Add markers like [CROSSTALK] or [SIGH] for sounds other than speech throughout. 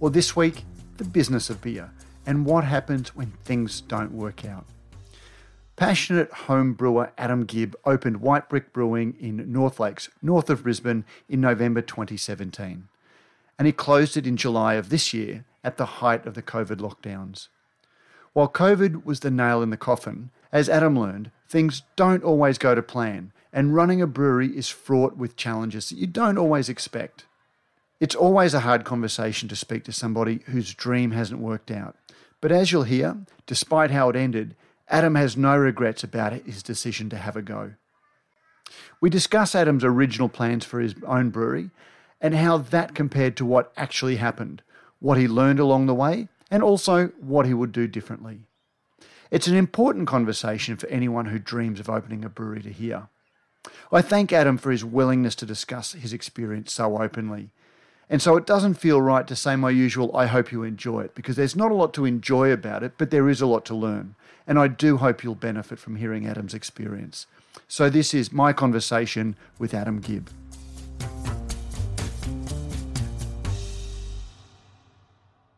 Well, this week, the business of beer and what happens when things don't work out. Passionate home brewer Adam Gibb opened White Brick Brewing in North Lakes, north of Brisbane, in November 2017. And he closed it in July of this year at the height of the COVID lockdowns. While COVID was the nail in the coffin, as Adam learned, things don't always go to plan, and running a brewery is fraught with challenges that you don't always expect. It's always a hard conversation to speak to somebody whose dream hasn't worked out. But as you'll hear, despite how it ended, Adam has no regrets about his decision to have a go. We discuss Adam's original plans for his own brewery and how that compared to what actually happened, what he learned along the way, and also what he would do differently. It's an important conversation for anyone who dreams of opening a brewery to hear. I thank Adam for his willingness to discuss his experience so openly. And so it doesn't feel right to say my usual, I hope you enjoy it, because there's not a lot to enjoy about it, but there is a lot to learn. And I do hope you'll benefit from hearing Adam's experience. So this is my conversation with Adam Gibb.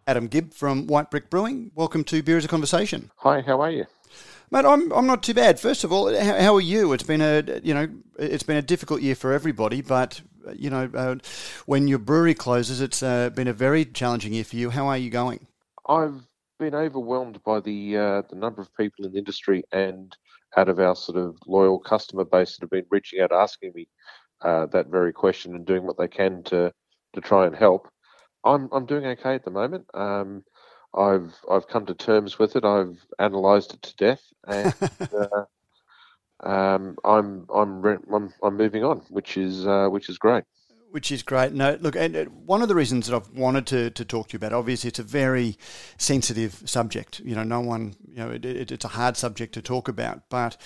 Adam Gibb from White Brick Brewing. Welcome to Beer as a Conversation. Hi, how are you? Mate, I'm, I'm not too bad. First of all, how, how, are you? It's been a you know it's been a difficult year for everybody, but you know uh, when your brewery closes, it's uh, been a very challenging year for you. How are you going? I've been overwhelmed by the uh, the number of people in the industry and out of our sort of loyal customer base that have been reaching out asking me uh, that very question and doing what they can to to try and help. I'm I'm doing okay at the moment. Um, I've I've come to terms with it. I've analysed it to death, and [LAUGHS] uh, um, I'm I'm I'm I'm moving on, which is uh, which is great. Which is great. No, look, and uh, one of the reasons that I've wanted to, to talk to you about, obviously, it's a very sensitive subject. You know, no one, you know, it, it, it's a hard subject to talk about, but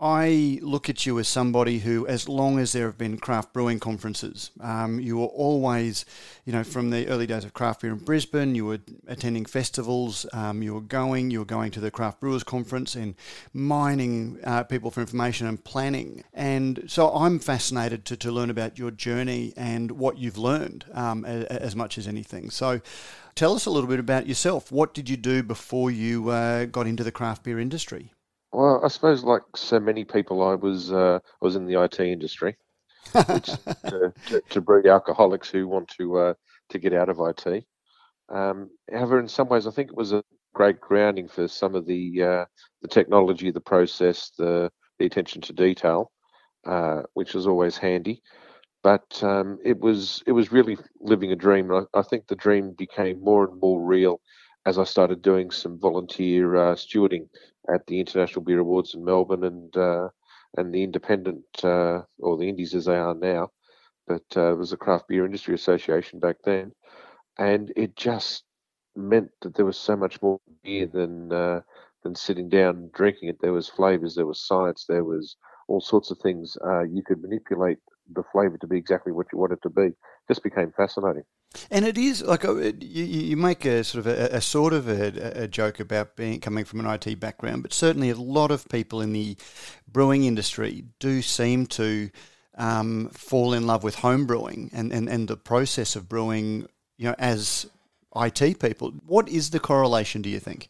I look at you as somebody who, as long as there have been craft brewing conferences, um, you were always, you know, from the early days of craft beer in Brisbane, you were attending festivals, um, you were going, you were going to the Craft Brewers Conference and mining uh, people for information and planning. And so I'm fascinated to, to learn about your journey and what you've learned um, as, as, much as anything. So tell us a little bit about yourself. What did you do before you uh, got into the craft beer industry? Well, I suppose, like so many people, I was uh, I was in the IT industry, which [LAUGHS] to, to, to, breed alcoholics who want to uh, to get out of IT. Um, however, in some ways, I think it was a great grounding for some of the uh, the technology, the process, the the attention to detail, uh, which was always handy. But um, it was it was really living a dream. I, I think the dream became more and more real as I started doing some volunteer uh, stewarding at the International Beer Awards in Melbourne and uh, and the Independent uh, or the Indies as they are now, but uh, it was a Craft Beer Industry Association back then, and it just meant that there was so much more beer than uh, than sitting down and drinking it. There was flavors, there was science, there was all sorts of things. Uh, you could manipulate the flavor to be exactly what you want it to be. Just became fascinating. And it is like uh, you, you make a sort of a, a sort of a, a, joke about being coming from an IT background, but certainly a lot of people in the brewing industry do seem to um, fall in love with home brewing and, and, and the process of brewing. You know, as IT people, what is the correlation? Do you think?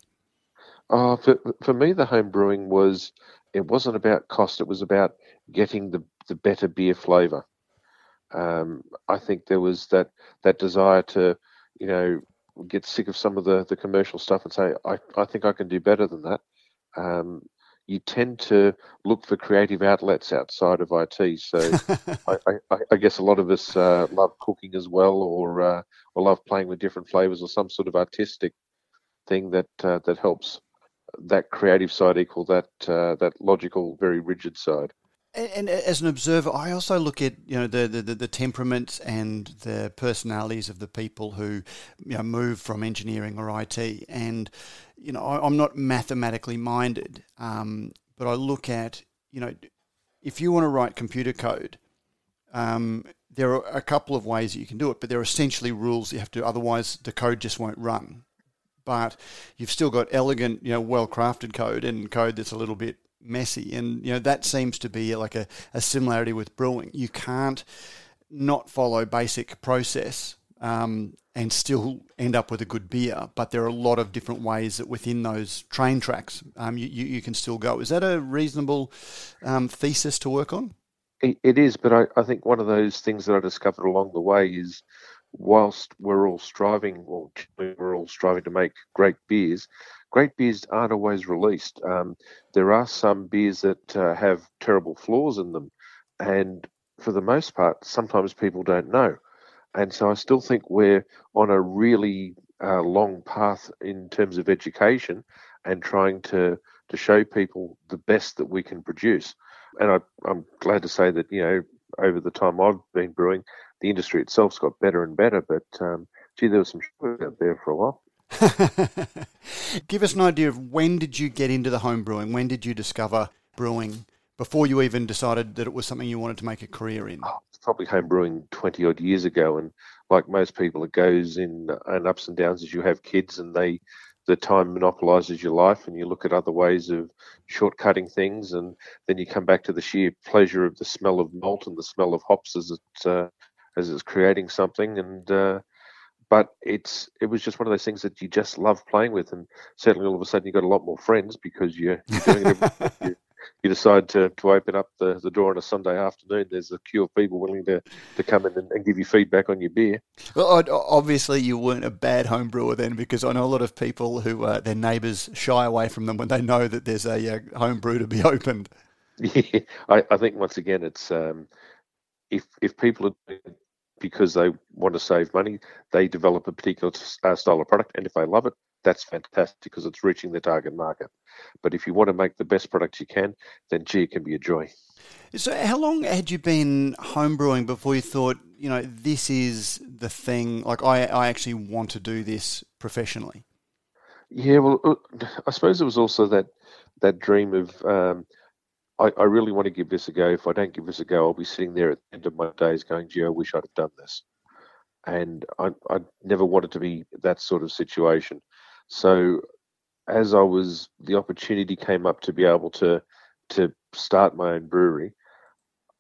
Uh, for for me, the home brewing was it wasn't about cost; it was about getting the the better beer flavour. Um, I think there was that that desire to, you know, get sick of some of the, the commercial stuff and say, I, I think I can do better than that. Um, you tend to look for creative outlets outside of IT. So [LAUGHS] I, I, I, guess a lot of us uh, love cooking as well, or uh, or love playing with different flavors, or some sort of artistic thing that uh, that helps that creative side equal that uh, that logical, very rigid side. And, as an observer, I also look at you know the, the, the temperaments and the personalities of the people who you know move from engineering or IT. And you know, I, am not mathematically minded, um, but I look at you know, if you want to write computer code, um, there are a couple of ways that you can do it, but there are essentially rules you have to. Otherwise, the code just won't run. But you've still got elegant, you know, well crafted code and code that's a little bit messy. And, you know, that seems to be like a, a similarity with brewing. You can't not follow basic process um, and still end up with a good beer. But there are a lot of different ways that within those train tracks um, you, you, you, can still go. Is that a reasonable um, thesis to work on? It is, but I, I think one of those things that I discovered along the way is whilst we're all striving, or we're all striving to make great beers, great beers aren't always released. Um, there are some beers that uh, have terrible flaws in them, and for the most part, sometimes people don't know. And so I still think we're on a really uh, long path in terms of education and trying to to show people the best that we can produce. And I, I'm glad to say that you know over the time I've been brewing, the industry itself's got better and better. But um, gee, there was some out there for a while. [LAUGHS] Give us an idea of when did you get into the home brewing? When did you discover brewing before you even decided that it was something you wanted to make a career in? Oh, probably home brewing 20 odd years ago. And like most people, it goes in and ups and downs as you have kids and they the time monopolizes your life and you look at other ways of shortcutting things and then you come back to the sheer pleasure of the smell of malt and the smell of hops as it uh, as it's creating something and uh, but it's it was just one of those things that you just love playing with, and certainly all of a sudden you got a lot more friends because you're, you're doing it. you, you decide to, to open up the, the door on a Sunday afternoon. There's a queue of people willing to, to come in and, and give you feedback on your beer. Well, obviously you weren't a bad home brewer then, because I know a lot of people who uh, their neighbours shy away from them when they know that there's a uh, home brew to be [LAUGHS] opened. Yeah, [LAUGHS] I, I think once again it's um, if if people are because they want to save money, they develop a particular uh, style of product, and if they love it, that's fantastic because it's reaching the target market. But if you want to make the best product you can, then gee, it can be a joy. So, how long had you been homebrewing before you thought, you know, this is the thing? Like, I, I actually want to do this professionally. Yeah, well, uh, I suppose it was also that that dream of um, I, I, really want to give this a go. If I don't give this a go, I'll be sitting there at the end of my days going, gee, I wish I'd have done this. And I, I never wanted to be that sort of situation. So as I was, the opportunity came up to be able to to start my own brewery.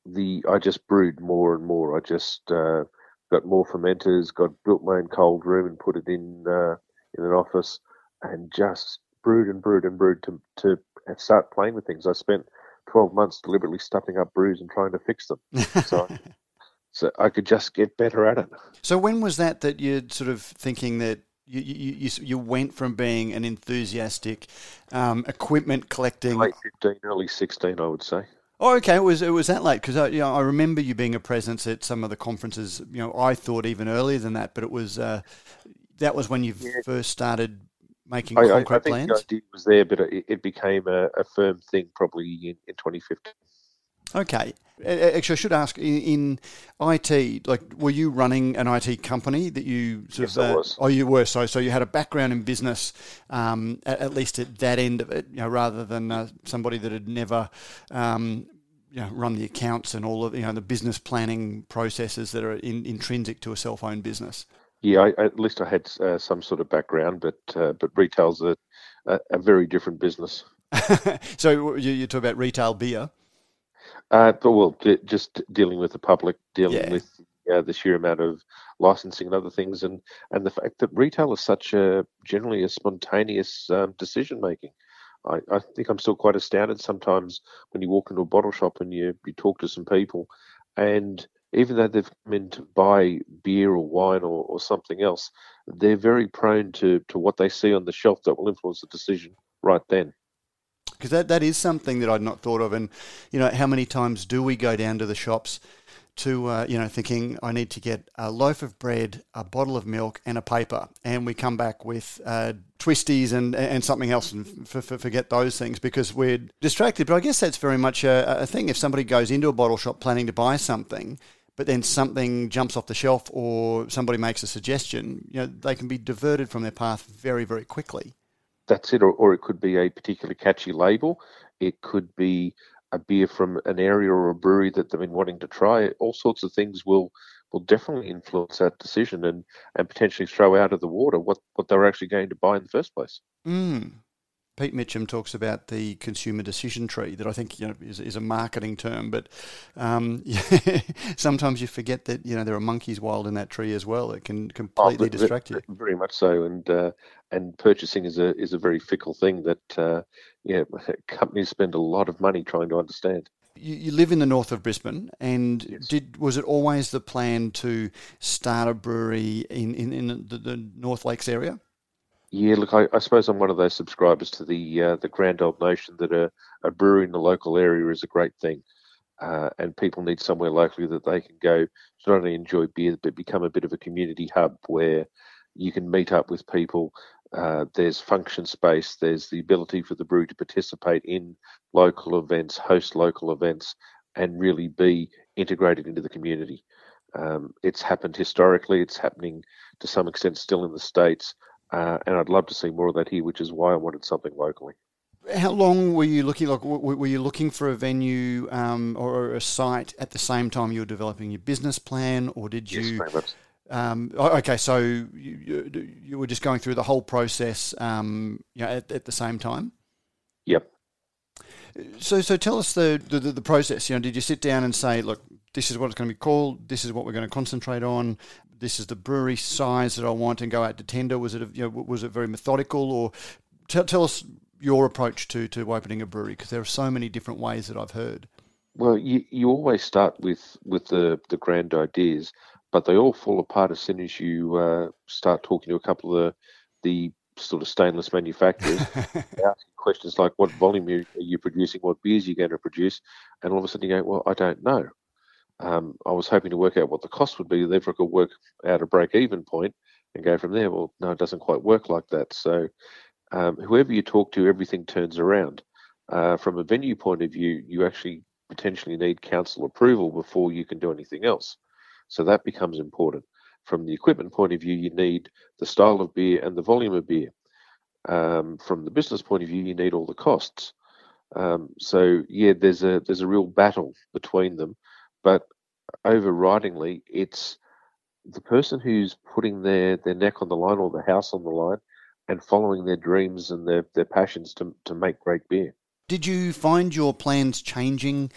The I just brewed more and more. I just uh, got more fermenters, got built my own cold room and put it in uh, in an office, and just brewed and brewed and brewed to to start playing with things. I spent 12 months deliberately stuffing up brews and trying to fix them. So, [LAUGHS] so I could just get better at it. So when was that that you're sort of thinking that you, you, you, you went from being an enthusiastic um, equipment collecting... Late 15, early 16, I would say. Oh, okay. It was it was that late because I, you know, I remember you being a presence at some of the conferences. You know, I thought even earlier than that, but it was uh, that was when you yeah. first started making I, concrete I, I think plans? The idea was there, but it, it became a, a, firm thing probably in, in 2015. Okay. Actually, I should ask in, IT, like, were you running an IT company that you sort yes, of? Uh, was. Oh, you were. So, so you had a background in business, um, at, at, least at that end of it, you know, rather than uh, somebody that had never, um, you know, run the accounts and all of you know the business planning processes that are in, intrinsic to a self-owned business. Yeah, I, at least I had uh, some sort of background, but uh, but retail's a, a, a, very different business. [LAUGHS] so you, you talk about retail beer. Uh, but well, just dealing with the public, dealing yeah. with uh, the sheer amount of licensing and other things, and and the fact that retail is such a generally a spontaneous um, decision making. I, I think I'm still quite astounded sometimes when you walk into a bottle shop and you you talk to some people, and even though they've come in to buy beer or wine or, or something else, they're very prone to, to what they see on the shelf that will influence the decision right then. Because that, that is something that I'd not thought of. And, you know, how many times do we go down to the shops to uh, you know thinking I need to get a loaf of bread, a bottle of milk, and a paper, and we come back with uh, twisties and and something else, and f- f- forget those things because we're distracted. But I guess that's very much a, a thing. If somebody goes into a bottle shop planning to buy something, but then something jumps off the shelf or somebody makes a suggestion, you know, they can be diverted from their path very very quickly. That's it, or, or it could be a particularly catchy label. It could be a beer from an area or a brewery that they've been wanting to try. All sorts of things will will definitely influence that decision and and potentially throw out of the water what what they were actually going to buy in the first place. Mm. Pete Mitcham talks about the consumer decision tree that I think you know is, is a marketing term, but um, [LAUGHS] yeah, sometimes you forget that you know there are monkeys wild in that tree as well. It can completely oh, distract you. Very much so, and uh, and purchasing is a is a very fickle thing that uh, yeah [LAUGHS] companies spend a lot of money trying to understand. You, you live in the north of Brisbane, and yes. did was it always the plan to start a brewery in in, in the, the North Lakes area? Yeah, look, I, I, suppose I'm one of those subscribers to the uh, the grand old notion that a, a brewery in the local area is a great thing, uh, and people need somewhere locally that they can go to not only enjoy beer but become a bit of a community hub where you can meet up with people. Uh, there's function space. There's the ability for the brewery to participate in local events, host local events, and really be integrated into the community. Um, it's happened historically. It's happening to some extent still in the states. Uh, and I'd love to see more of that here, which is why I wanted something locally. How long were you looking? Like, were you looking for a venue um, or a site at the same time you were developing your business plan, or did you? Yes, um, okay, so you, you, you, were just going through the whole process, um, you know, at, at the same time. Yep. So, so tell us the, the, the process. You know, did you sit down and say, look, this is what it's going to be called. This is what we're going to concentrate on this is the brewery size that I want and go out to tender? Was it a, you know, was it very methodical, or tell, tell us your approach to to opening a brewery because there are so many different ways that I've heard. Well, you, you always start with with the the grand ideas, but they all fall apart as soon as you uh, start talking to a couple of the the sort of stainless manufacturers, [LAUGHS] asking questions like, "What volume are you producing? What beers are you going to produce?" And all of a sudden you go, "Well, I don't know." Um, I was hoping to work out what the cost would be, therefore I could work out a break-even point and go from there. Well, no, it doesn't quite work like that. So, um, whoever you talk to, everything turns around. Uh, from a venue point of view, you actually potentially need council approval before you can do anything else. So that becomes important. From the equipment point of view, you need the style of beer and the volume of beer. Um, from the business point of view, you need all the costs. Um, so yeah, there's a there's a real battle between them but overridingly, it's the person who's putting their, their neck on the line or the house on the line and following their dreams and their, their passions to, to make great beer. Did you find your plans changing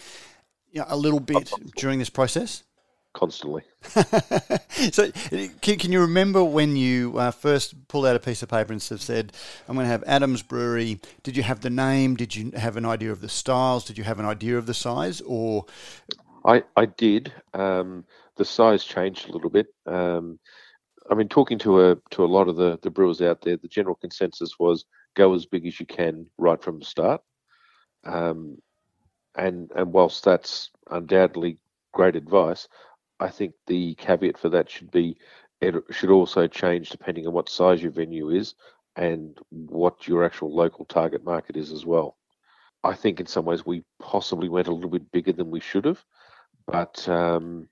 you know, a little bit during this process? Constantly. [LAUGHS] so, can, can, you remember when you uh, first pulled out a piece of paper and said, I'm going to have Adams Brewery? Did you have the name? Did you have an idea of the styles? Did you have an idea of the size? Or I, I did. Um, the size changed a little bit. Um, I mean, talking to a to a lot of the, the brewers out there, the general consensus was go as big as you can right from the start. Um, and and whilst that's undoubtedly great advice, I think the caveat for that should be it should also change depending on what size your venue is and what your actual local target market is as well. I think in some ways we possibly went a little bit bigger than we should have. But um,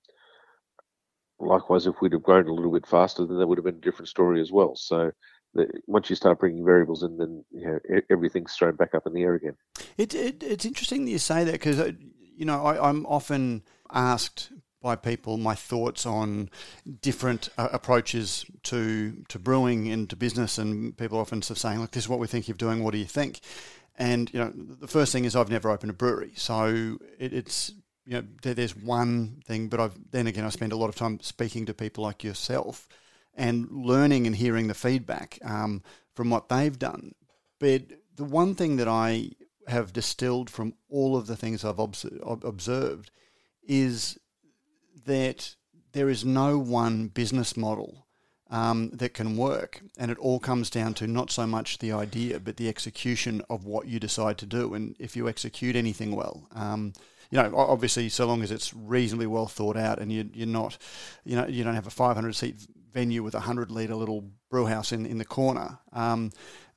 likewise, if we'd have grown a little bit faster, then that would have been a different story as well. So the, once you start bringing variables in, then you know, everything's thrown back up in the air again. It, it, it's interesting that you say that because uh, you know I, I'm often asked by people my thoughts on different uh, approaches to to brewing and to business, and people often of saying, "Look, this is what we think of doing. What do you think?" And you know, the first thing is I've never opened a brewery, so it, it's you know, there's one thing, but I've then again I spend a lot of time speaking to people like yourself and learning and hearing the feedback um, from what they've done. But the one thing that I have distilled from all of the things I've observed is that there is no one business model um, that can work. And it all comes down to not so much the idea, but the execution of what you decide to do. And if you execute anything well, um, you know, obviously, so long as it's reasonably well thought out, and you, you're not, you know, you don't have a 500 seat venue with a 100 litre little brew house in, in the corner. Um,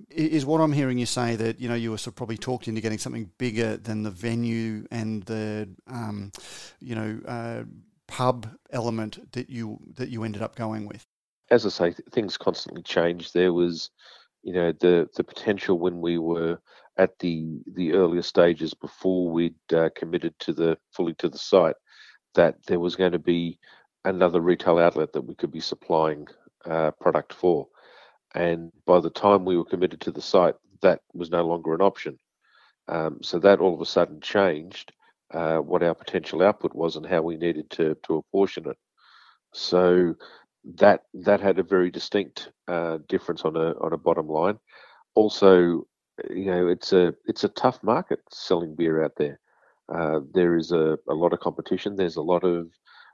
is what I'm hearing you say that you know you were sort of probably talked into getting something bigger than the venue and the um, you know uh, pub element that you that you ended up going with? As I say, things constantly change. There was, you know, the the potential when we were at the the earlier stages before we'd uh, committed to the fully to the site that there was going to be another retail outlet that we could be supplying uh, product for. And by the time we were committed to the site, that was no longer an option. Um, so that all of a sudden changed uh, what our potential output was and how we needed to to apportion it. So that that had a very distinct uh, difference on a on a bottom line. Also, you know, it's a it's a tough market selling beer out there. Uh, there is a, a lot of competition. There's a lot of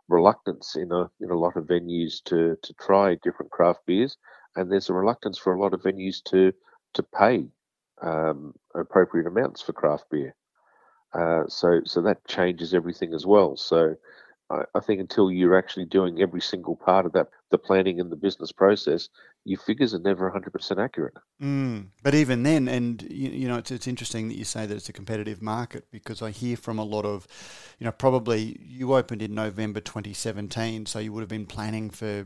reluctance in a in a lot of venues to to try different craft beers, and there's a reluctance for a lot of venues to to pay um, appropriate amounts for craft beer. Uh, so so that changes everything as well. So I, I, think until you're actually doing every single part of that, the planning and the business process, your figures are never 100% accurate. Mm, but even then, and you, you, know, it's, it's interesting that you say that it's a competitive market because I hear from a lot of, you know, probably you opened in November 2017, so you would have been planning for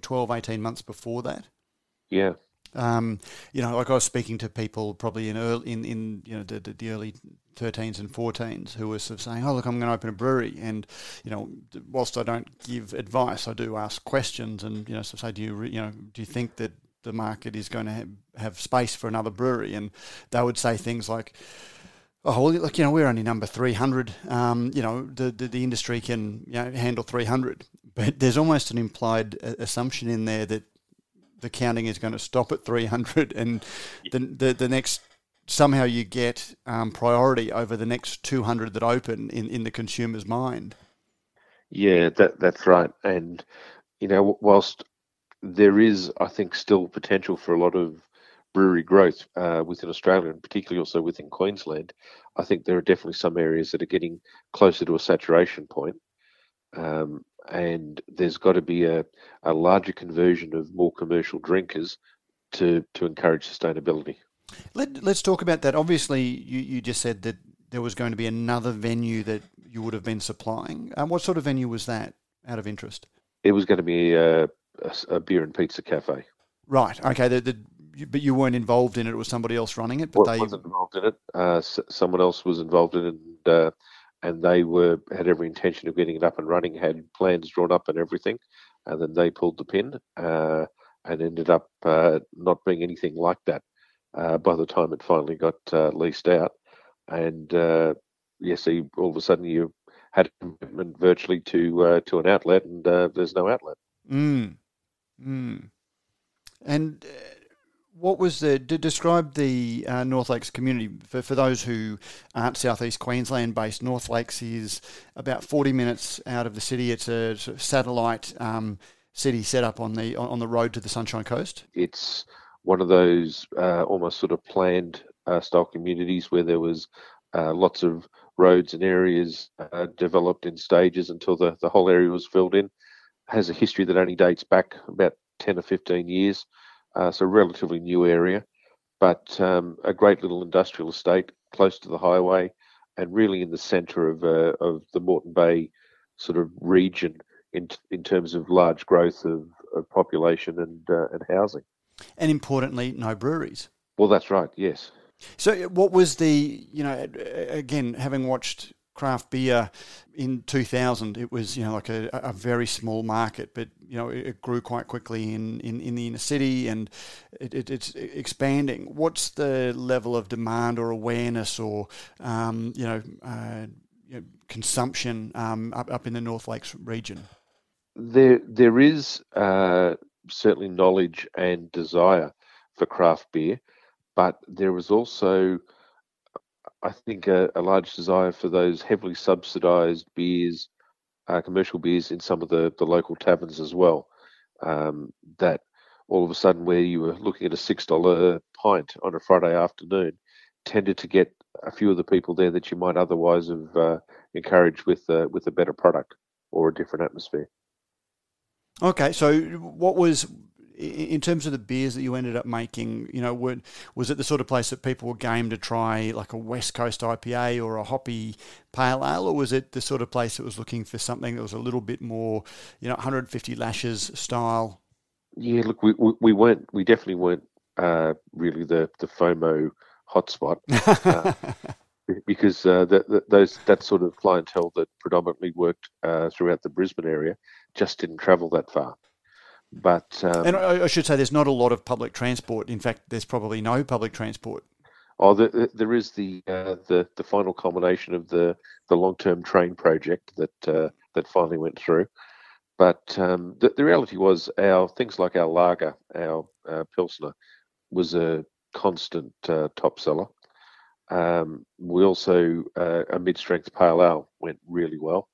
12, 18 months before that. Yeah. Um, you know, like I was speaking to people probably in early, in, in you know the, the, the early 13s and 14s who were sort of saying, "Oh, look, I'm going to open a brewery," and you know, whilst I don't give advice, I do ask questions, and you know, so say, "Do you you know do you think that the market is going to have, have space for another brewery?" And they would say things like. Oh, well, look, you know, we're only number 300. Um, you know, the, the, the industry can you know, handle 300. But there's almost an implied assumption in there that the counting is going to stop at 300 and the, the, the next somehow you get um, priority over the next 200 that open in, in the consumer's mind. Yeah, that that's right. And you know, whilst there is, I think, still potential for a lot of brewery growth uh, within Australia, and particularly also within Queensland, I think there are definitely some areas that are getting closer to a saturation point. Um, and there's got to be a, a larger conversion of more commercial drinkers to, to encourage sustainability. Let, let's talk about that. Obviously, you, you just said that there was going to be another venue that you would have been supplying. Um, what sort of venue was that, out of interest? It was going to be a, a, a beer and pizza cafe. Right. Okay. The, the, but you weren't involved in it. It was somebody else running it. But well, they wasn't involved in it. Uh, someone else was involved in it, and, uh, and they were had every intention of getting it up and running. Had plans drawn up and everything, and then they pulled the pin uh, and ended up uh, not being anything like that uh, by the time it finally got uh, leased out. And uh, yes, all of a sudden you had a commitment virtually to uh, to an outlet, and uh, there's no outlet. Mm. Mm. And uh, what was the to describe the uh, North Lakes community for, for those who aren't southeast Queensland based? North Lakes is about forty minutes out of the city. It's a sort of satellite um, city set up on the on the road to the Sunshine Coast. It's one of those uh, almost sort of planned uh, style communities where there was uh, lots of roads and areas uh, developed in stages until the, the whole area was filled in. Has a history that only dates back about 10 or 15 years, uh, so relatively new area, but um, a great little industrial estate close to the highway and really in the centre of, uh, of the Moreton Bay sort of region in, in terms of large growth of, of population and, and housing and importantly, no breweries. Well, that's right. Yes. So, what was the you know again having watched craft beer in 2000 it was you know like a, a very small market but you know it, grew quite quickly in, in, in the inner city and it, it, it's expanding what's the level of demand or awareness or um, you, know, uh, you, know, consumption um, up, up in the north lakes region there there is uh, certainly knowledge and desire for craft beer, but there was also, I think, a, a large desire for those heavily subsidised beers, uh, commercial beers in some of the, the local taverns as well. Um, that all of a sudden, where you were looking at a six dollar pint on a Friday afternoon, tended to get a few of the people there that you might otherwise have uh, encouraged with uh, with a better product or a different atmosphere. Okay, so what was in terms of the beers that you ended up making? You know, were, was it the sort of place that people were game to try like a West Coast IPA or a hoppy pale ale, or was it the sort of place that was looking for something that was a little bit more, you know, 150 lashes style? Yeah, look, we we, we weren't we definitely weren't uh, really the the FOMO hotspot. [LAUGHS] uh, because uh, those that sort of clientele that predominantly worked uh, throughout the Brisbane area just didn't travel that far. But um, and I, I, should say, there's not a lot of public transport. In fact, there's probably no public transport. Oh, the, there is the uh, the the final culmination of the the long term train project that uh, that finally went through. But um, the, the reality was, our things like our lager, our uh, pilsner, was a constant uh, top seller. Um, we also uh, a mid strength pale ale went really well.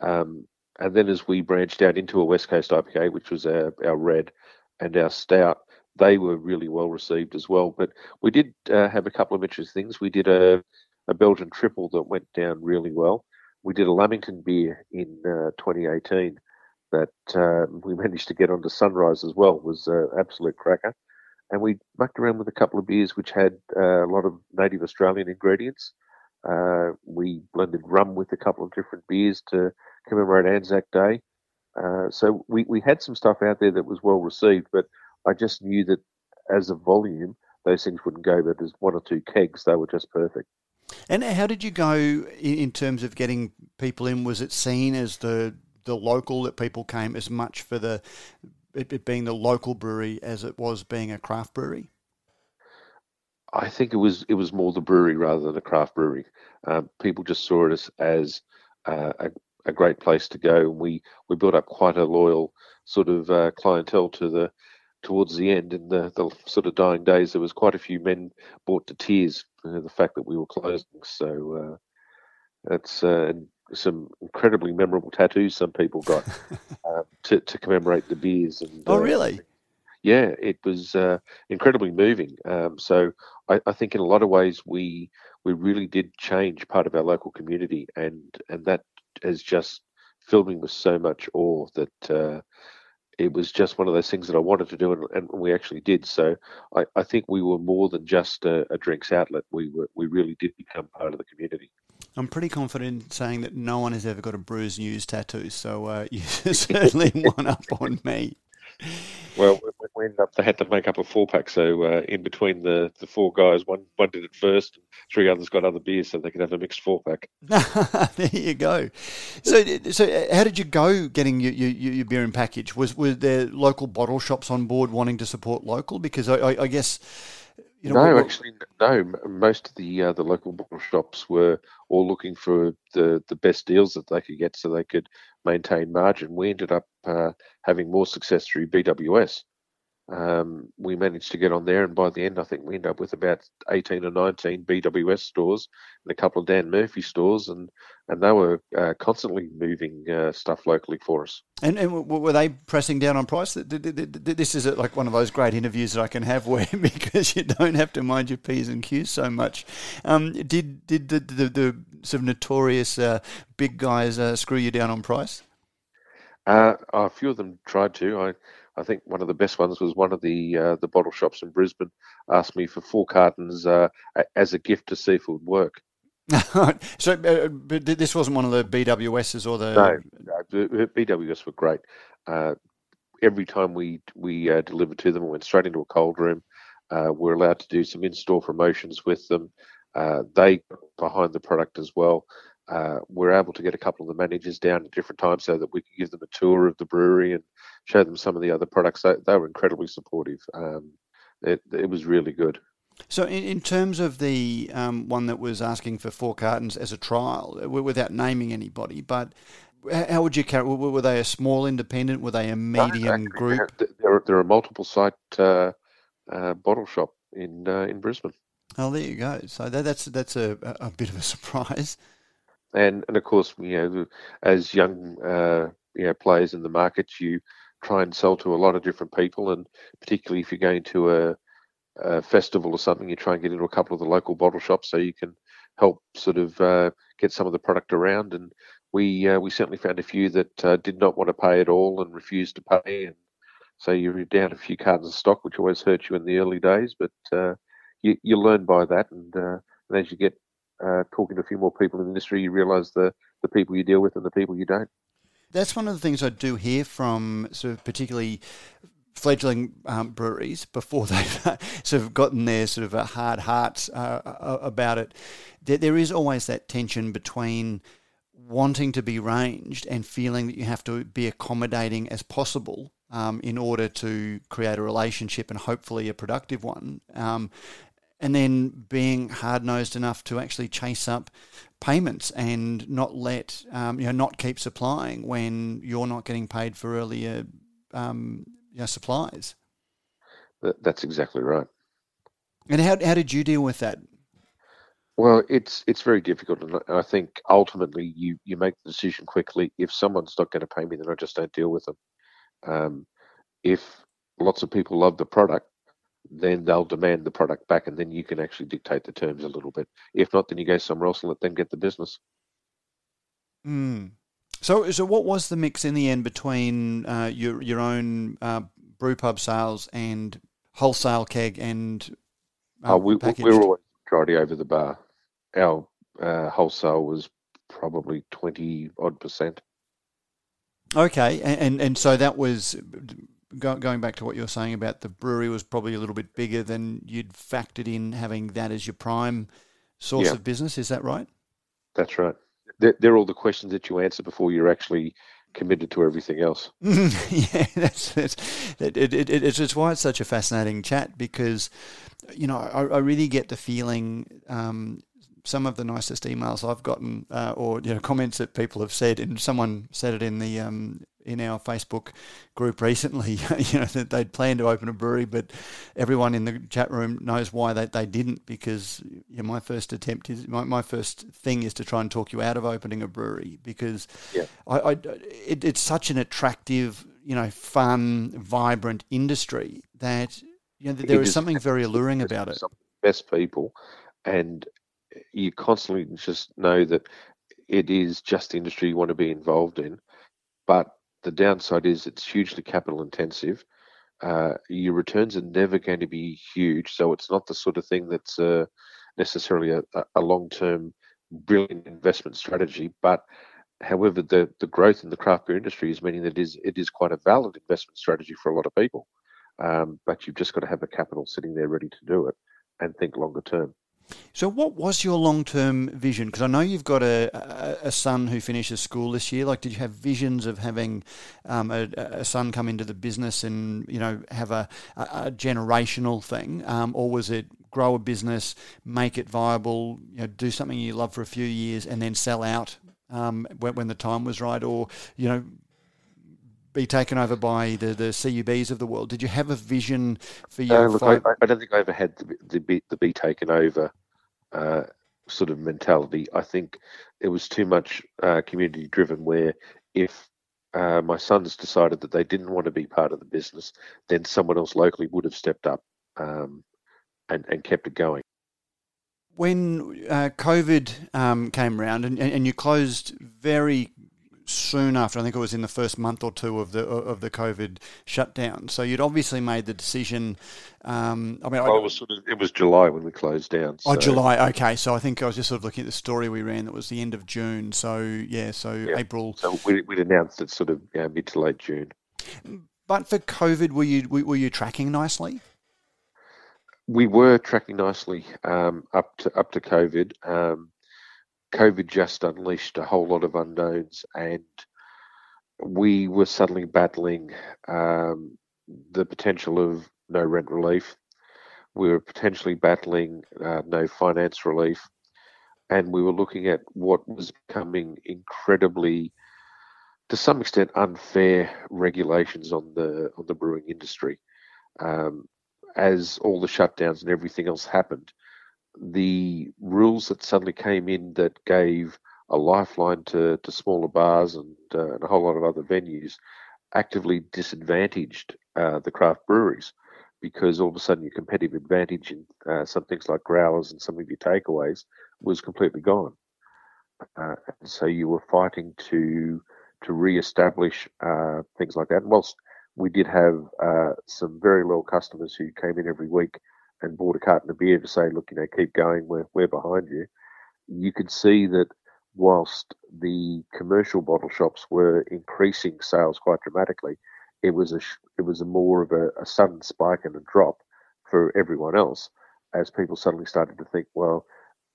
Um, and then as we branched out into a West Coast IPA, which was our, our red and our stout, they were really well received as well. But we did uh, have a couple of interesting things. We did a, a Belgian triple that went down really well. We did a Lamington beer in uh, 2018 that uh, [LAUGHS] we managed to get onto Sunrise as well. It was an absolute cracker. And we mucked around with a couple of beers which had uh, a lot of native Australian ingredients. Uh, we blended rum with a couple of different beers to commemorate Anzac Day. Uh, so we, we had some stuff out there that was well received, but I just knew that as a volume, those things wouldn't go, but as one or two kegs, they were just perfect. And how did you go in terms of getting people in? Was it seen as the the local that people came as much for the it being the local brewery as it was being a craft brewery? I think it was it was more the brewery rather than a craft brewery. Um, people just saw it as, as uh, a, a great place to go. And we we built up quite a loyal sort of uh, clientele to the towards the end in the, the sort of dying days. There was quite a few men brought to tears uh, the fact that we were closing. So uh, that's uh, some incredibly memorable tattoos some people got um, [LAUGHS] to to commemorate the beers. And oh, really? Yeah, it was uh, incredibly moving. Um, so I, I, think in a lot of ways we we really did change part of our local community, and and that has just me with so much awe that uh, it was just one of those things that I wanted to do, and, and we actually did. So I, I, think we were more than just a, a, drinks outlet. We were we really did become part of the community. I'm pretty confident in saying that no one has ever got a Brews News tattoo, so uh, [LAUGHS] you certainly one up on me. Well, we ended up they had to make up a four pack. So uh, in between the, the four guys, one one did it first, and three others got other beers, so they could have a mixed four pack. [LAUGHS] there you go. So so uh, how did you go getting your, your, your beer and package? Was were there local bottle shops on board wanting to support local? Because I, I, I guess. You know, no, what, actually, no. Most of the uh, the local bottle shops were all looking for the, the best deals that they could get, so they could maintain margin. We ended up uh, having more success through BWS um, we managed to get on there, and by the end, I think we ended up with about 18 or 19 BWS stores and a couple of Dan Murphy stores, and and they were uh, constantly moving uh, stuff locally for us. And, and were they pressing down on price? This is like one of those great interviews that I can have [LAUGHS] where because you don't have to mind your p's and q's so much. Um, did did the, the, the, sort of notorious uh, big guys uh, screw you down on price? Uh, a few of them tried to. I I think one of the best ones was one of the uh, the bottle shops in Brisbane asked me for four cartons uh, as a gift to seafood work. [LAUGHS] so, uh, but this wasn't one of the BWSs or the no, no BWS were great. Uh, every time we we uh, delivered to them, we went straight into a cold room. Uh, we're allowed to do some in-store promotions with them. they behind the product as well uh, we're able to get a couple of the managers down at different times so that we could give them a tour of the brewery and show them some of the other products. They, they were incredibly supportive. Um, it, it was really good. So, in, in terms of the um, one that was asking for four cartons as a trial, without naming anybody, but how would you carry? Were they a small independent? Were they a medium no, group? They're, they're, a multiple site uh, uh, bottle shop in uh, in Brisbane. Oh, there you go. So that, that's that's a, a bit of a [LAUGHS] surprise and and of course, you know, as young uh, you know players in the market, you try and sell to a lot of different people, and particularly if you're going to a, a, festival or something, you try and get into a couple of the local bottle shops so you can help sort of uh, get some of the product around. And we uh, we certainly found a few that uh, did not want to pay at all and refused to pay. And so you're down a few cartons of stock, which always hurts you in the early days, but uh, you you learn by that. And, uh, and as you get uh, talking to a few more people in the industry, you realise the the people you deal with and the people you don't. That's one of the things I do hear from sort of particularly fledgling um, breweries before [LAUGHS] they've sort of gotten their sort of a hard hearts uh, about it. There, there is always that tension between wanting to be ranged and feeling that you have to be accommodating as possible um, in order to create a relationship and hopefully a productive one. Um, and then being hard nosed enough to actually chase up payments and not let um, you know not keep supplying when you're not getting paid for earlier um, you know, supplies. That's exactly right. And how how did you deal with that? Well, it's it's very difficult, and I think ultimately you you make the decision quickly. If someone's not going to pay me, then I just don't deal with them. Um, if lots of people love the product, then they'll demand the product back, and then you can actually dictate the terms a little bit. If not, then you go somewhere else and let them get the business. Mm. So, so what was the mix in the end between uh, your your own uh, brew pub sales and wholesale keg and uh, oh, we, we were always majority over the bar. Our uh, wholesale was probably twenty odd percent. Okay, and, and and so that was go, going back to what you were saying about the brewery was probably a little bit bigger than you'd factored in having that as your prime source yeah. of business. Is that right? That's right. They're, they're, all the questions that you answer before you're actually committed to everything else. [LAUGHS] yeah, that's, that's it, it, it, it's, it's why it's such a fascinating chat because, you know, I, I really get the feeling um, some of the nicest emails I've gotten, uh, or you know, comments that people have said, and someone said it in the um, in our Facebook group recently. [LAUGHS] you know that they'd planned to open a brewery, but everyone in the chat room knows why they, they didn't because you know, my first attempt is my, my first thing is to try and talk you out of opening a brewery because yeah. I, I it, it's such an attractive, you know, fun, vibrant industry that you know there is something very alluring about it. Best people, and you constantly just know that it is just the industry you want to be involved in. But the downside is it's hugely capital intensive. Uh, your returns are never going to be huge, so it's not the sort of thing that's uh, necessarily a, a long term brilliant investment strategy. But however, the, the growth in the craft beer industry is meaning that it is, it is quite a valid investment strategy for a lot of people. Um, but you've just got to have the capital sitting there ready to do it and think longer term. So, what was your long term vision? Because I know you've got a, a, a, son who finishes school this year. Like, did you have visions of having um, a, a, son come into the business and you know have a, a generational thing, um, or was it grow a business, make it viable, you know, do something you love for a few years, and then sell out um, when, when the time was right, or you know be taken over by the, the CUBs of the world? Did you have a vision for your? Uh, look, I, I, don't think I ever had the, the, be, the be taken over uh, sort of mentality. I think it was too much uh, community driven, where if uh, my sons decided that they didn't want to be part of the business, then someone else locally would have stepped up um, and, and kept it going when uh, COVID um, came around and, and you closed very soon after. I think it was in the first month or two of the of the COVID shutdown. So you'd obviously made the decision. Um, I mean, I, it was sort of it was July when we closed down. Oh, so. Oh, July. Okay, so I think I was just sort of looking at the story we ran. That was the end of June. So yeah, so yeah. April. So we, would announced it sort of know, mid to late June. But for COVID, were you were you tracking nicely? We were tracking nicely um, up to up to COVID. Um, COVID just unleashed a whole lot of unknowns, and we were suddenly battling um, the potential of no rent relief. We were potentially battling uh, no finance relief, and we were looking at what was becoming incredibly, to some extent, unfair regulations on the on the brewing industry. Um, as all the shutdowns and everything else happened, the rules that suddenly came in that gave a lifeline to, to smaller bars and, uh, and a whole lot of other venues actively disadvantaged uh, the craft breweries because all of a sudden your competitive advantage in uh, some things like growlers and some of your takeaways was completely gone. Uh, and so you were fighting to to re-establish uh, things like that. And whilst we did have uh, some very loyal customers who came in every week and bought a carton of beer to say, "Look, you know, keep going. We're we're behind you." You could see that whilst the commercial bottle shops were increasing sales quite dramatically, it was a it was a more of a, a sudden spike and a drop for everyone else as people suddenly started to think, well,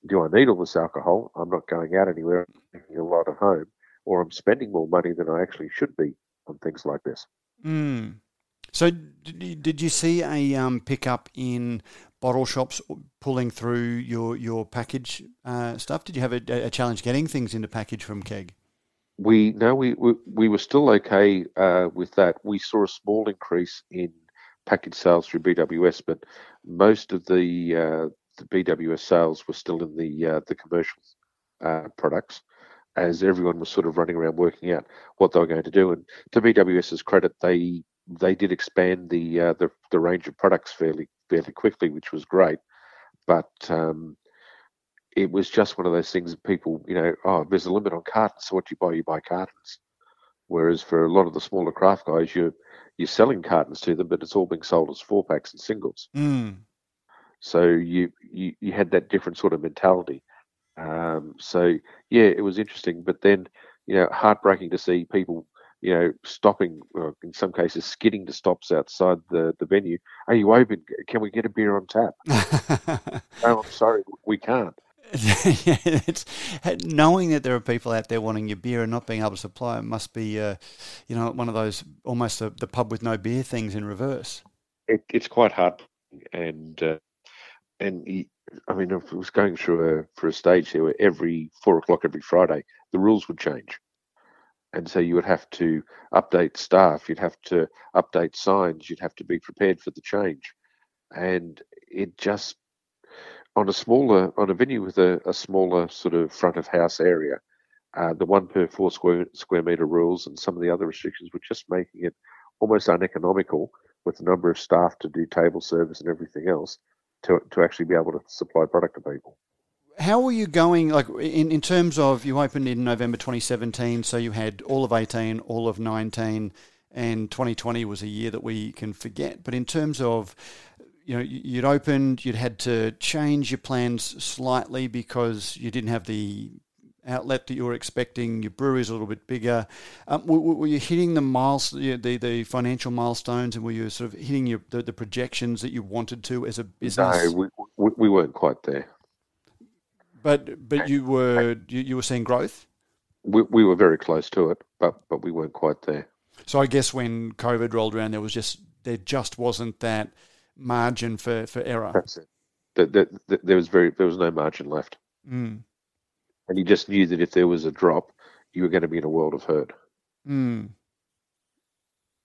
do I need all this alcohol? I'm not going out anywhere, I'm making a lot at home, or I'm spending more money than I actually should be on things like this. Mm. So, did you see a um, pickup in bottle shops pulling through your your package uh, stuff? Did you have a, a, challenge getting things into package from Keg? We no, we we, we were still okay uh, with that. We saw a small increase in package sales through BWS, but most of the uh, the BWS sales were still in the uh, the commercial uh, products, as everyone was sort of running around working out what they were going to do. And to BWS's credit, they they did expand the uh, the, the range of products fairly fairly quickly, which was great. But um, it was just one of those things that people, you know, oh, there's a limit on cartons, so what you buy, you buy cartons. Whereas for a lot of the smaller craft guys, you're you're selling cartons to them, but it's all being sold as four packs and singles. Mm. So you, you you had that different sort of mentality. Um, so yeah, it was interesting, but then you know, heartbreaking to see people you know, stopping, or in some cases, skidding to stops outside the, the venue. Are you open? Can we get a beer on tap? [LAUGHS] oh, I'm sorry, we can't. [LAUGHS] yeah, it's, knowing that there are people out there wanting your beer and not being able to supply it must be, uh, you know, one of those almost a, the pub with no beer things in reverse. It, it's quite hard, and uh, and he, I mean, if it was going through a for a stage here where every four o'clock every Friday the rules would change, and so you would have to update staff, you'd have to update signs, you'd have to be prepared for the change, and it just on a smaller on a venue with a, a smaller sort of front of house area, uh, the one per four square square meter rules and some of the other restrictions were just making it almost uneconomical with the number of staff to do table service and everything else to to actually be able to supply product to people. How were you going, like in, in terms of you opened in November 2017, so you had all of 18, all of 19, and 2020 was a year that we can forget. But in terms of you know, you'd opened, you'd had to change your plans slightly because you didn't have the outlet that you were expecting. Your brewery's a little bit bigger. Um, were, were, you hitting the miles, the, the financial milestones, and were you sort of hitting your the, the projections that you wanted to as a business? No, we, we, we weren't quite there. But but you were you, you were seeing growth. We, we were very close to it, but but we weren't quite there. So I guess when COVID rolled around, there was just there just wasn't that margin for, for error. That's it. There, there, there was very there was no margin left, mm. and you just knew that if there was a drop, you were going to be in a world of hurt. Mm.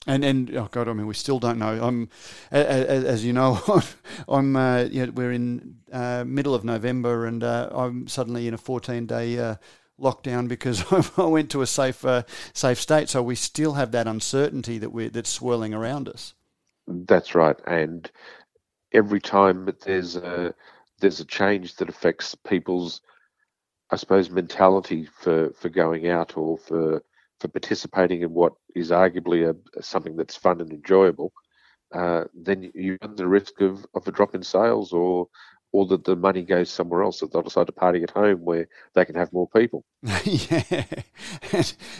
And and oh god, I mean, we still don't know. I'm, as, as you know, [LAUGHS] I'm. Uh, you know, we're in uh, middle of November, and uh, I'm suddenly in a 14 day uh, lockdown because [LAUGHS] I went to a safe uh, safe state. So we still have that uncertainty that we that's swirling around us. That's right, and every time there's a there's a change that affects people's, I suppose, mentality for for going out or for for participating in what is arguably a, something that's fun and enjoyable, uh, then you run the risk of, of a drop in sales or or that the money goes somewhere else that they'll decide to party at home where they can have more people. [LAUGHS] yeah,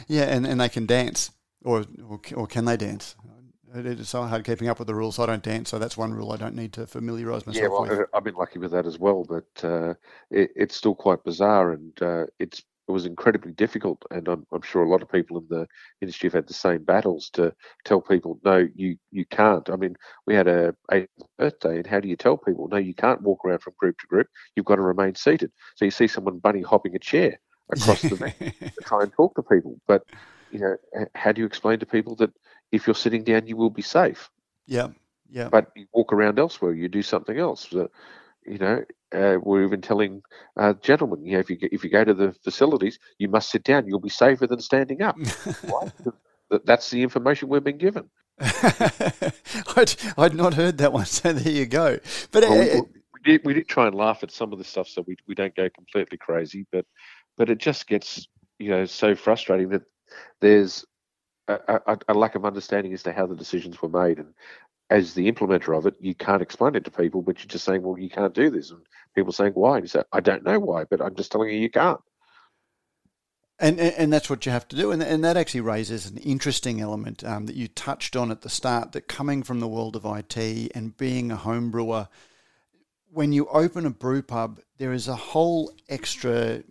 yeah, and, and they can dance, or, or or can they dance? It's so hard keeping up with the rules. I don't dance, so that's one rule I don't need to familiarise myself yeah, well, with. I've been lucky with that as well, but uh, it, it's still quite bizarre, and uh, it's it was incredibly difficult. And I'm, I'm, sure a lot of people in the industry have had the same battles to tell people, no, you you can't. I mean, we had a, a birthday, and how do you tell people, no, you can't walk around from group to group. You've got to remain seated. So you see someone bunny hopping a chair across the [LAUGHS] to try and talk to people, but you know, how do you explain to people that if you're sitting down, you will be safe? Yeah, yeah. But you walk around elsewhere, you do something else. So, you know, uh, we're even telling uh, gentlemen, you know, if you if you go to the facilities, you must sit down. You'll be safer than standing up. Why? [LAUGHS] That's the information we've been given. [LAUGHS] I'd, I'd not heard that one, so there you go. But well, we, did, we did try and laugh at some of the stuff so we, we don't go completely crazy, but but it just gets you know so frustrating that there's a, a, a lack of understanding as to how the decisions were made, and as the implementer of it, you can't explain it to people, but you're just saying, well, you can't do this, and people saying why, and you say, I don't know why, but I'm just telling you you can't. And, and that's what you have to do. And, and that actually raises an interesting element um, that you touched on at the start that coming from the world of IT and being a home brewer, when you open a brew pub, there is a whole extra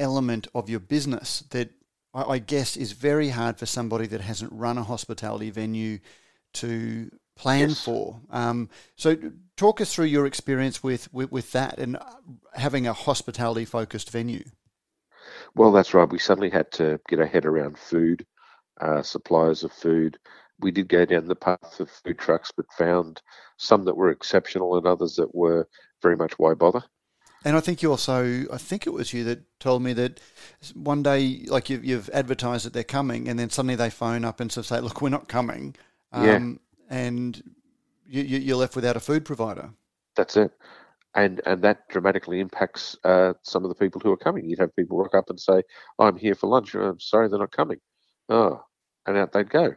element of your business that I, I guess is very hard for somebody that hasn't run a hospitality venue to plan yes. for. Um, so, talk us through your experience with, with, with that and having a hospitality focused venue. Well, that's right. We suddenly had to get our head around food, uh, suppliers of food. We did go down the path of food trucks, but found some that were exceptional and others that were very much why bother. And I think you also, I think it was you that told me that one day, like you, have advertised that they're coming, and then suddenly they phone up and sort of say, "Look, we're not coming," um, yeah. And you, you're left without a food provider. That's it and and that dramatically impacts uh, some of the people who are coming. You'd have people rock up and say, "I'm here for lunch. I'm sorry, they're not coming." Oh, and out they'd go.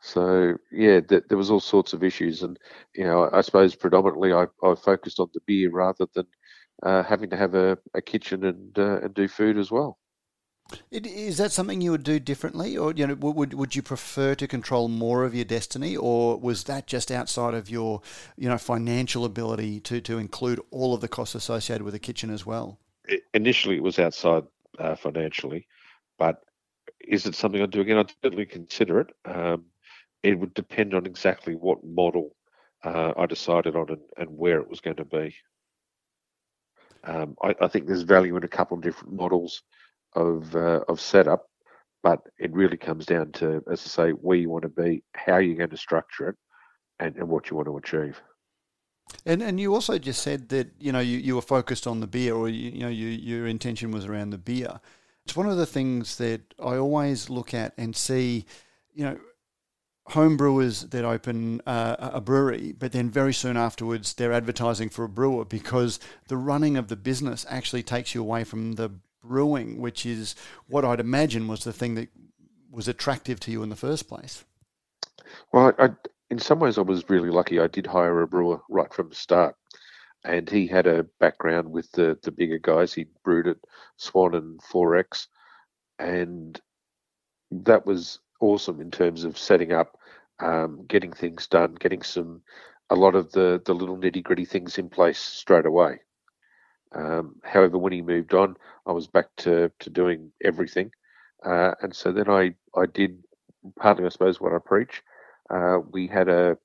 So yeah, th- there was all sorts of issues, and you know, I, I suppose predominantly I, I, focused on the beer rather than uh, having to have a, a kitchen and uh, and do food as well. Is that something you would do differently, or you know, would would you prefer to control more of your destiny, or was that just outside of your, you know, financial ability to to include all of the costs associated with a kitchen as well? Initially, it was outside uh, financially, but is it something I'd do again? I'd certainly consider it. Um, it would depend on exactly what model uh, I decided on and, and, where it was going to be. Um, I, I, think there's value in a couple of different models of uh, of setup, but it really comes down to, as I say, where you want to be, how you're going to structure it, and, and what you want to achieve. And and you also just said that you know you, you were focused on the beer, or you, you know you, your intention was around the beer. It's one of the things that I always look at and see, you know, home brewers that open uh, a brewery, but then very soon afterwards they're advertising for a brewer because the running of the business actually takes you away from the brewing, which is what I'd imagine was the thing that was attractive to you in the first place. Well, I, in some ways, I was really lucky. I did hire a brewer right from the start, and he had a background with the the bigger guys. He brewed at Swan and XXXX, and that was awesome in terms of setting up, um, getting things done, getting some a lot of the the little nitty gritty things in place straight away. Um, however, when he moved on, I was back to, to doing everything. Uh, and so then I, I did partly, I suppose, what I preach. Uh, we had a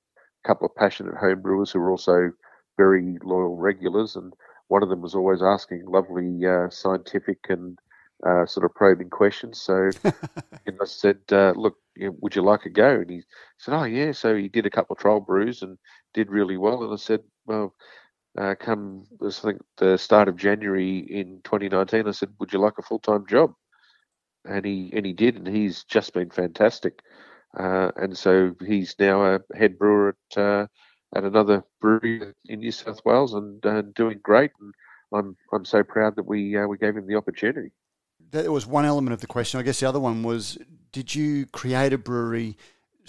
couple of passionate home brewers who were also very loyal regulars, and one of them was always asking lovely uh, scientific and uh, sort of probing questions. So [LAUGHS] and I said, uh, "Look, would you like a go?" And he said, "Oh yeah." So he did a couple of trial brews and did really well. And I said, "Well, uh, come I think the start of January in 2019, I said, "Would you like a full time job?" And he and he did, and he's just been fantastic. Uh, and so he's now a head brewer at uh, at another brewery in New South Wales, and uh, doing great. And I'm I'm so proud that we uh, we gave him the opportunity. That was one element of the question. I guess the other one was, did you create a brewery?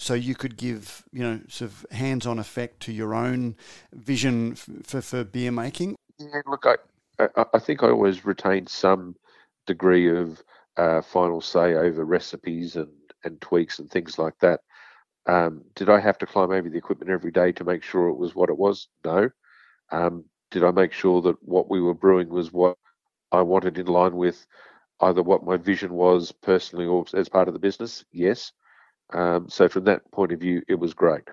So you could give you know sort of hands-on effect to your own vision for, for beer making? Yeah look I, I, think i always retained some degree of uh, final say over recipes and and tweaks and things like that. Um, did i have to climb over the equipment every day to make sure it was what it was? No. Um, did i make sure that what we were brewing was what i wanted in line with either what my vision was personally or as part of the business? Yes um, so from that point of view, it was great.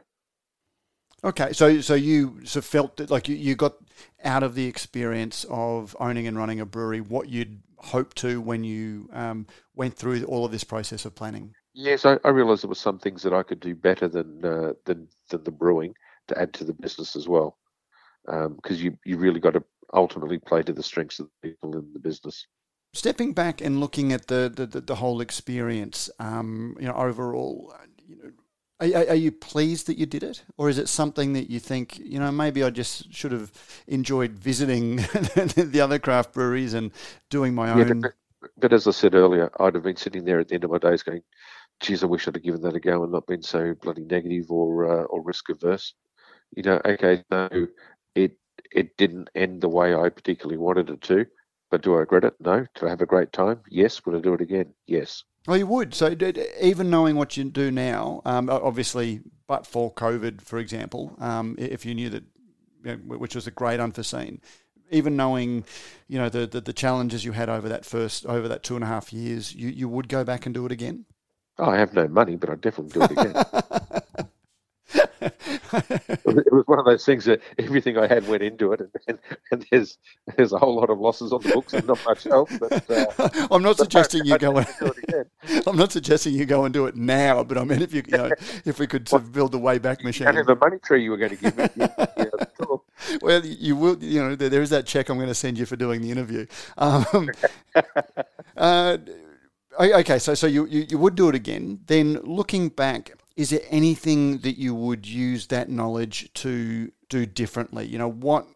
Okay, so so you of felt that like you, you got out of the experience of owning and running a brewery what you'd hoped to when you um, went through all of this process of planning. Yes, I, I realised there were some things that I could do better than uh, than than the brewing to add to the business as well, because um, you you really got to ultimately play to the strengths of the people in the business stepping back and looking at the the, the, the whole experience, um, you know, overall, you know, Are, are, you pleased that you did it, or is it something that you think you know maybe I just should have enjoyed visiting [LAUGHS] the other craft breweries and doing my Yeah, own? but, but as I said earlier, I'd have been sitting there at the end of my days going, geez, I wish I'd have given that a go and not been so bloody negative or uh, or risk averse. You know, okay, no, it it didn't end the way I particularly wanted it to, but do I regret it? No. Did I have a great time? Yes. Would I do it again? Yes. Oh, you would. So even knowing what you do now, um, obviously, but for COVID, for example, um, if you knew that, you know, which was a great unforeseen, even knowing, you know, the, the the challenges you had over that first over that two and a half years, you, you would go back and do it again. Oh, I have no money, but I'd definitely do it again. [LAUGHS] it was one of those things that everything I had went into it, and, and, and there's there's a whole lot of losses on the books and not much else. But uh, [LAUGHS] I'm not suggesting you go and do it. [LAUGHS] I'm not suggesting you go and do it now, but I mean, if you, you know, if we could sort of build the way back machine. don't have a money tree you were going to give me. Yeah, yeah, sure. [LAUGHS] Well, you will. You know, there there is that check I'm going to send you for doing the interview. Um, uh, okay, so so you, you you would do it again. Then looking back, is there anything that you would use that knowledge to do differently? You know, what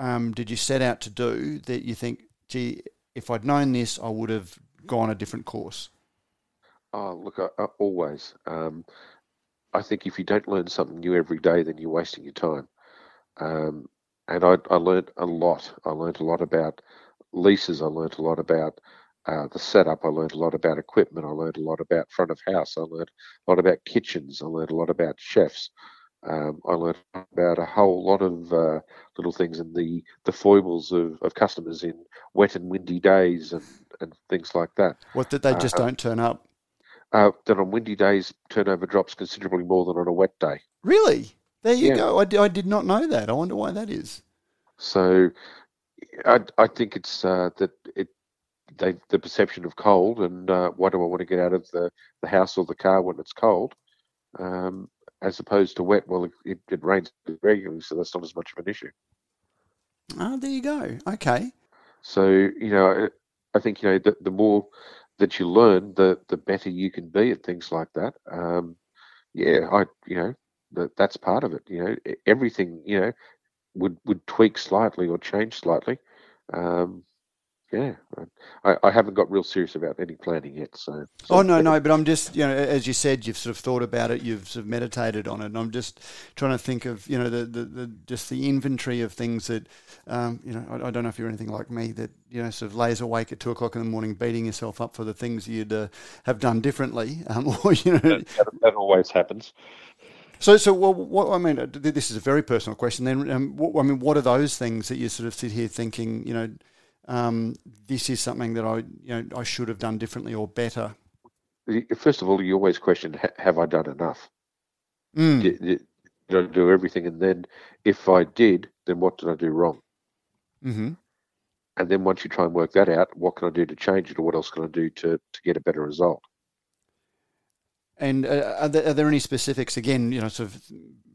um, did you set out to do that you think, gee, if I'd known this, I would have gone a different course? Oh, look, I, I, always. Um, I think if you don't learn something new every day, then you're wasting your time. Um, and I, I learned a lot. I learned a lot about leases. I learned a lot about uh, the setup. I learned a lot about equipment. I learned a lot about front of house. I learned a lot about kitchens. I learned a lot about chefs. Um, I learned about a whole lot of uh, little things and the, the foibles of, of customers in wet and windy days and, and things like that. What that they just Uh, don't turn up? Uh, that on windy days, turnover drops considerably more than on a wet day. Really? There you Yeah. go. I, di- I did not know that. I wonder why that is. So, I, I think it's uh, that it they the perception of cold and uh, why do I want to get out of the, the house or the car when it's cold, um, as opposed to wet. Well, it, it rains regularly, so that's not as much of an issue. Ah, there you go. Okay. So you know, I, I think you know the, the more that you learn, the the better you can be at things like that. Um, yeah, I you know that that's part of it. You know, everything you know would would tweak slightly or change slightly. Um, yeah, I, I haven't got real serious about any planning yet. So, so Oh no, no, but I'm just you know, as you said, you've sort of thought about it, you've sort of meditated on it, and I'm just trying to think of you know the the, the just the inventory of things that um, you know. I, I don't know if you're anything like me that you know sort of lays awake at two o'clock in the morning, beating yourself up for the things you'd uh, have done differently, [LAUGHS] um, or you know. that, that, that always happens. So, so well, what I mean, uh, this is a very personal question. Then, um, what, I mean, what are those things that you sort of sit here thinking, you know, um, this is something that I, you know, I should have done differently or better? First of all, you always question: Have I done enough? Mm. Did, did, did I do everything? And then, if I did, then what did I do wrong? hmm And then once you try and work that out, what can I do to change it, or what else can I do to to get a better result? And uh, are, there, are there any specifics? Again, you know, sort of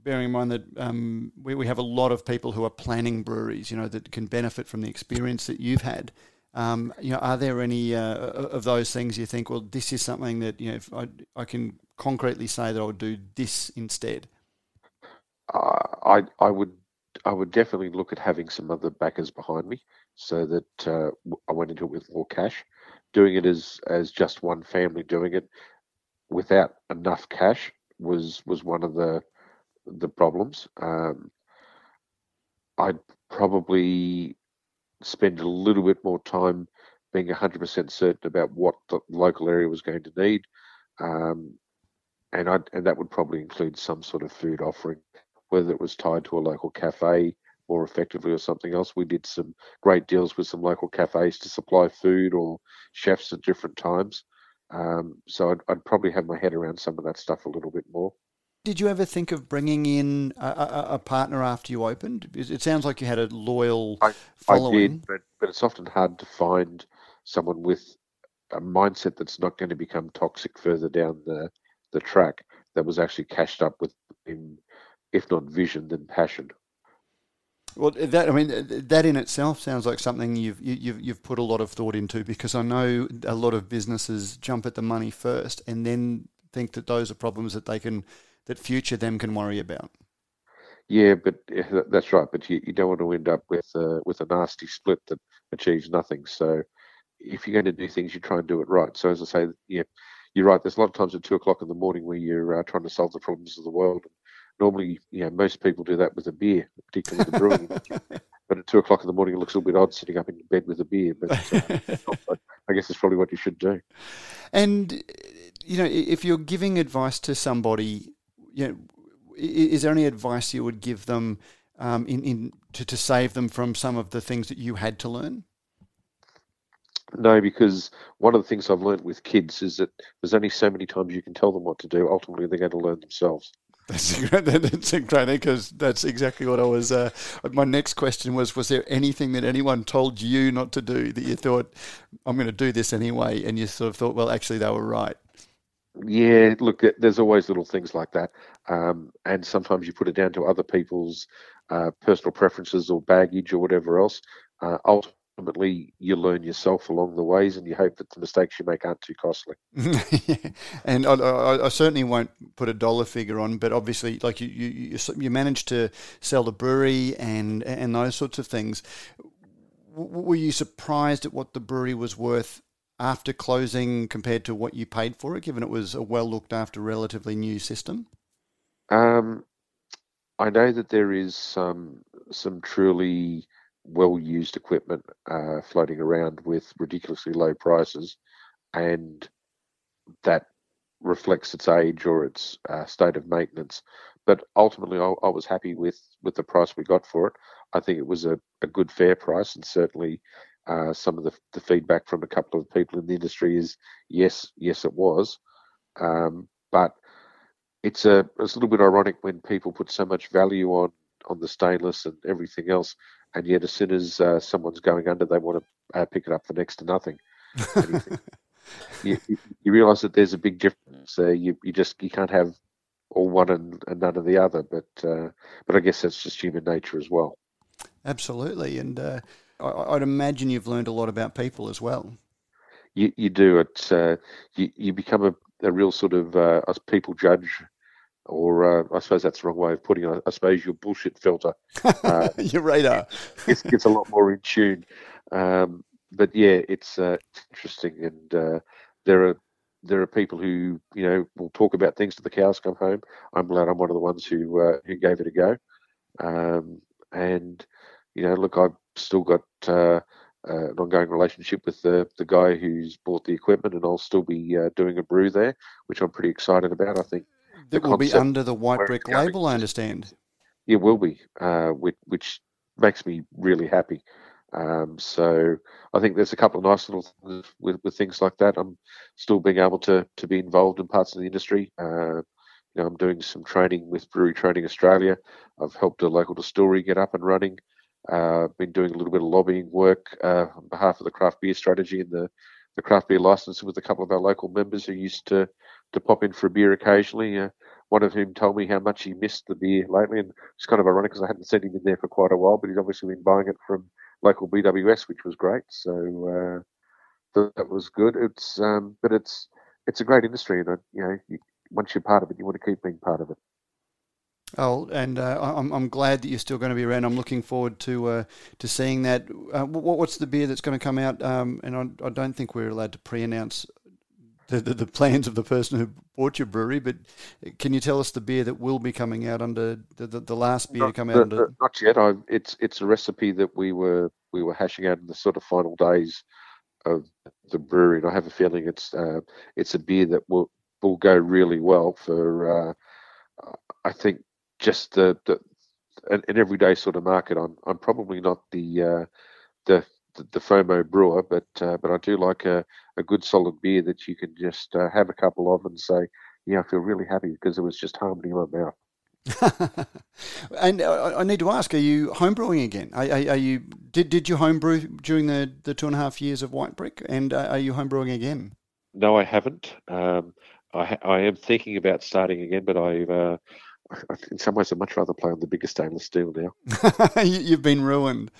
bearing in mind that um, we, we have a lot of people who are planning breweries, you know, that can benefit from the experience that you've had. Um, you know, are there any uh, of those things you think? Well, this is something that you know, if I, I can concretely say that I would do this instead. Uh, I I would I would definitely look at having some other backers behind me, so that uh, I went into it with more cash. Doing it as as just one family doing it without enough cash was was one of the the problems. Um, I'd probably spend a little bit more time being 100% certain about what the local area was going to need. Um, and I and that would probably include some sort of food offering, whether it was tied to a local cafe more effectively or something else. We did some great deals with some local cafes to supply food or chefs at different times. Um, so I'd, I'd probably have my head around some of that stuff a little bit more. Did you ever think of bringing in a, a, a partner after you opened? It sounds like you had a loyal I following. did, but but it's often hard to find someone with a mindset that's not going to become toxic further down the the track. That was actually cashed up with, in, if not vision, then passion. Well, that I mean, that in itself sounds like something you've you, you've you've put a lot of thought into because I know a lot of businesses jump at the money first and then think that those are problems that they can that future them can worry about. Yeah, but that's right. But you, you don't want to end up with uh, with a nasty split that achieves nothing. So if you're going to do things, you try and do it right. So as I say, yeah, you're right. There's a lot of times at two o'clock in the morning where you're uh, trying to solve the problems of the world. Normally, you know, most people do that with a beer, particularly the brewing. [LAUGHS] but at two o'clock in the morning, it looks a little bit odd sitting up in bed with a beer. But uh, [LAUGHS] I guess it's probably what you should do. And you know, if you're giving advice to somebody, you know, is there any advice you would give them um, in, in to, to save them from some of the things that you had to learn? No, because one of the things I've learned with kids is that there's only so many times you can tell them what to do. Ultimately, they're going to learn themselves. That's [LAUGHS] that's because that's exactly what I was. Uh, my next question was: Was there anything that anyone told you not to do that you thought I'm going to do this anyway, and you sort of thought, well, actually, they were right? Yeah, look, there's always little things like that, um, and sometimes you put it down to other people's uh, personal preferences or baggage or whatever else. Uh, ultimately, ultimately you learn yourself along the ways and you hope that the mistakes you make aren't too costly. [LAUGHS] and I, I, I, certainly won't put a dollar figure on, but obviously, like you, you, you managed to sell the brewery and, and those sorts of things. were you surprised at what the brewery was worth after closing compared to what you paid for it, given it was a well looked after, relatively new system? Um, I know that there is some some truly well used equipment uh, floating around with ridiculously low prices, and that reflects its age or its uh, state of maintenance. But ultimately, I, I, was happy with, with the price we got for it. I think it was a, a good, fair price, and certainly uh, some of the, the, feedback from a couple of people in the industry is yes, yes, it was. Um, but it's a it's a little bit ironic when people put so much value on on the stainless and everything else, and yet as soon as uh, someone's going under, they want to uh, pick it up for next to nothing. [LAUGHS] you, you, you realise that there's a big difference there. You you just you can't have all one and, and none of the other. But uh, but I guess that's just human nature as well. Absolutely, and uh, I, would imagine you've learned a lot about people as well. You you do. It's uh, you you become a, a real sort of uh, people judge or uh, I suppose that's the wrong way of putting it. I suppose your bullshit filter, [LAUGHS] uh, your radar, gets, gets a lot more in tune. Um, but yeah, it's, uh, interesting, and uh, there are there are people who you know will talk about things to the cows come home. I'm glad I'm one of the ones who uh, who gave it a go, um, and you know, look, I've still got. Uh, an ongoing relationship with the, the guy who's bought the equipment, and I'll still be doing a brew there, which I'm pretty excited about. I think that will be under the White Brick label, I understand. It will be, uh, which, which, makes me really happy. Um, so I think there's a couple of nice little things with, with things like that. I'm still being able to to be involved in parts of the industry. Uh, you know, I'm doing some training with Brewery Training Australia. I've helped a local distillery get up and running. Uh, been doing a little bit of lobbying work uh, on behalf of the craft beer strategy and the, the craft beer license with a couple of our local members who used to to pop in for a beer occasionally. Uh, one of whom told me how much he missed the beer lately, and it's kind of ironic because I hadn't seen him in there for quite a while, but he's obviously been buying it from local BWS, which was great. So uh, that was good. It's um, but it's it's a great industry, and uh, you know, you, once you're part of it, you want to keep being part of it. Oh, and uh, I'm I'm glad that you're still going to be around. I'm looking forward to uh, to seeing that. Uh, what, what's the beer that's going to come out? Um, and I, I, don't think we're allowed to pre-announce the, the, the, plans of the person who bought your brewery, but can you tell us the beer that will be coming out under the, the, the last beer not, to come out under? Not yet. I, it's it's a recipe that we were we were hashing out in the sort of final days of the brewery, and I have a feeling it's uh, it's a beer that will will go really well for. Uh, I think just the, the an, an, everyday sort of market. I'm I'm probably not the uh, the the, the FOMO brewer, but uh, but I do like a, a good solid beer that you can just uh, have a couple of and say, yeah, I feel really happy because it was just harmony in my mouth. [LAUGHS] and uh, I need to ask: Are you homebrewing again? Are, are, are, you did did you homebrew during the, the two and a half years of White Brick? And uh, are you homebrewing again? No, I haven't. Um, I I am thinking about starting again, but I've uh, in some ways I'd much rather play on the bigger stainless steel now. [LAUGHS] You've been ruined.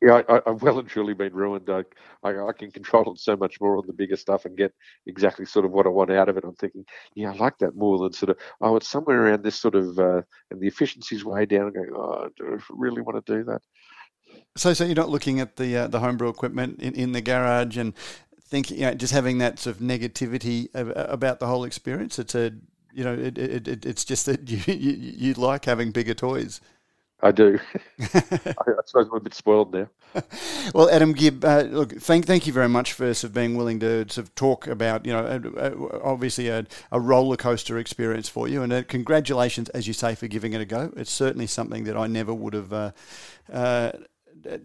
Yeah, I, I've well and truly been ruined. I, I, I can control it so much more on the bigger stuff and get exactly sort of what I want out of it. I'm thinking, yeah, I like that more than sort of, oh, it's somewhere around this sort of, uh, and the efficiency's way down. Going, oh, do I really want to do that? So, so you're not looking at the uh, the homebrew equipment in, in the garage and thinking, you know, just having that sort of negativity about the whole experience. It's a, you know, it, it, it it's just that [LAUGHS] you, you you like having bigger toys. I do. [LAUGHS] I, I suppose I'm a bit spoiled now. [LAUGHS] well, Adam Gibb, uh, look, thank thank you very much for sort of being willing to sort of talk about, you know, uh, obviously a, a roller coaster experience for you, and uh, congratulations, as you say, for giving it a go. It's certainly something that I never would have uh, uh,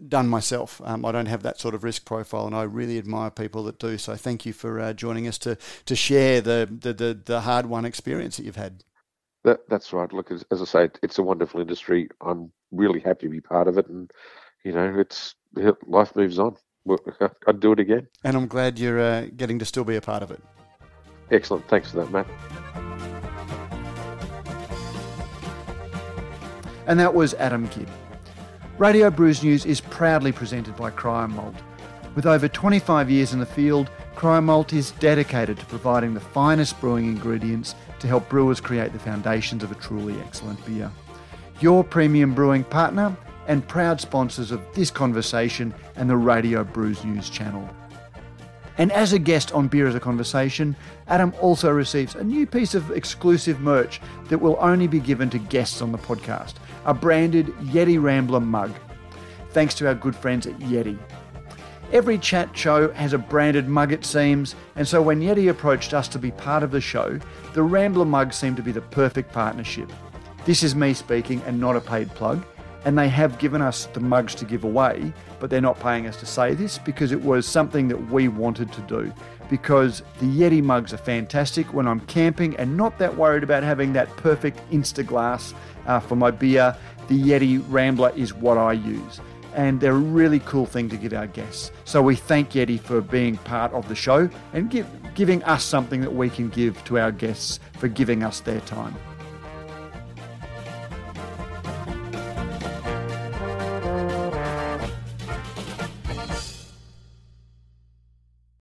done myself. Um, I don't have that sort of risk profile, and I really admire people that do. So, thank you for uh, joining us to to share the, the the the hard won experience that you've had. That, that's right. Look, as, as, I say, it's a wonderful industry. I'm really happy to be part of it, and you know, it's life moves on. [LAUGHS] I'd do it again. And I'm glad you're uh, getting to still be a part of it. Excellent. Thanks for that, Matt. And that was Adam Gibb. Radio Brews News is proudly presented by Cryer Malt. With over 25 years in the field, Cryer Malt is dedicated to providing the finest brewing ingredients to help brewers create the foundations of a truly excellent beer. Your premium brewing partner and proud sponsors of this conversation and the Radio Brews News channel. And as a guest on Beer as a Conversation, Adam also receives a new piece of exclusive merch that will only be given to guests on the podcast a branded Yeti Rambler mug. Thanks to our good friends at Yeti. Every chat show has a branded mug, it seems, and so when Yeti approached us to be part of the show, the Rambler mug seemed to be the perfect partnership. This is me speaking and not a paid plug, and they have given us the mugs to give away, but they're not paying us to say this because it was something that we wanted to do. Because the Yeti mugs are fantastic when I'm camping and not that worried about having that perfect Insta glass uh, for my beer. The Yeti Rambler is what I use and they're a really cool thing to give our guests. So we thank Yeti for being part of the show and give, giving us something that we can give to our guests for giving us their time.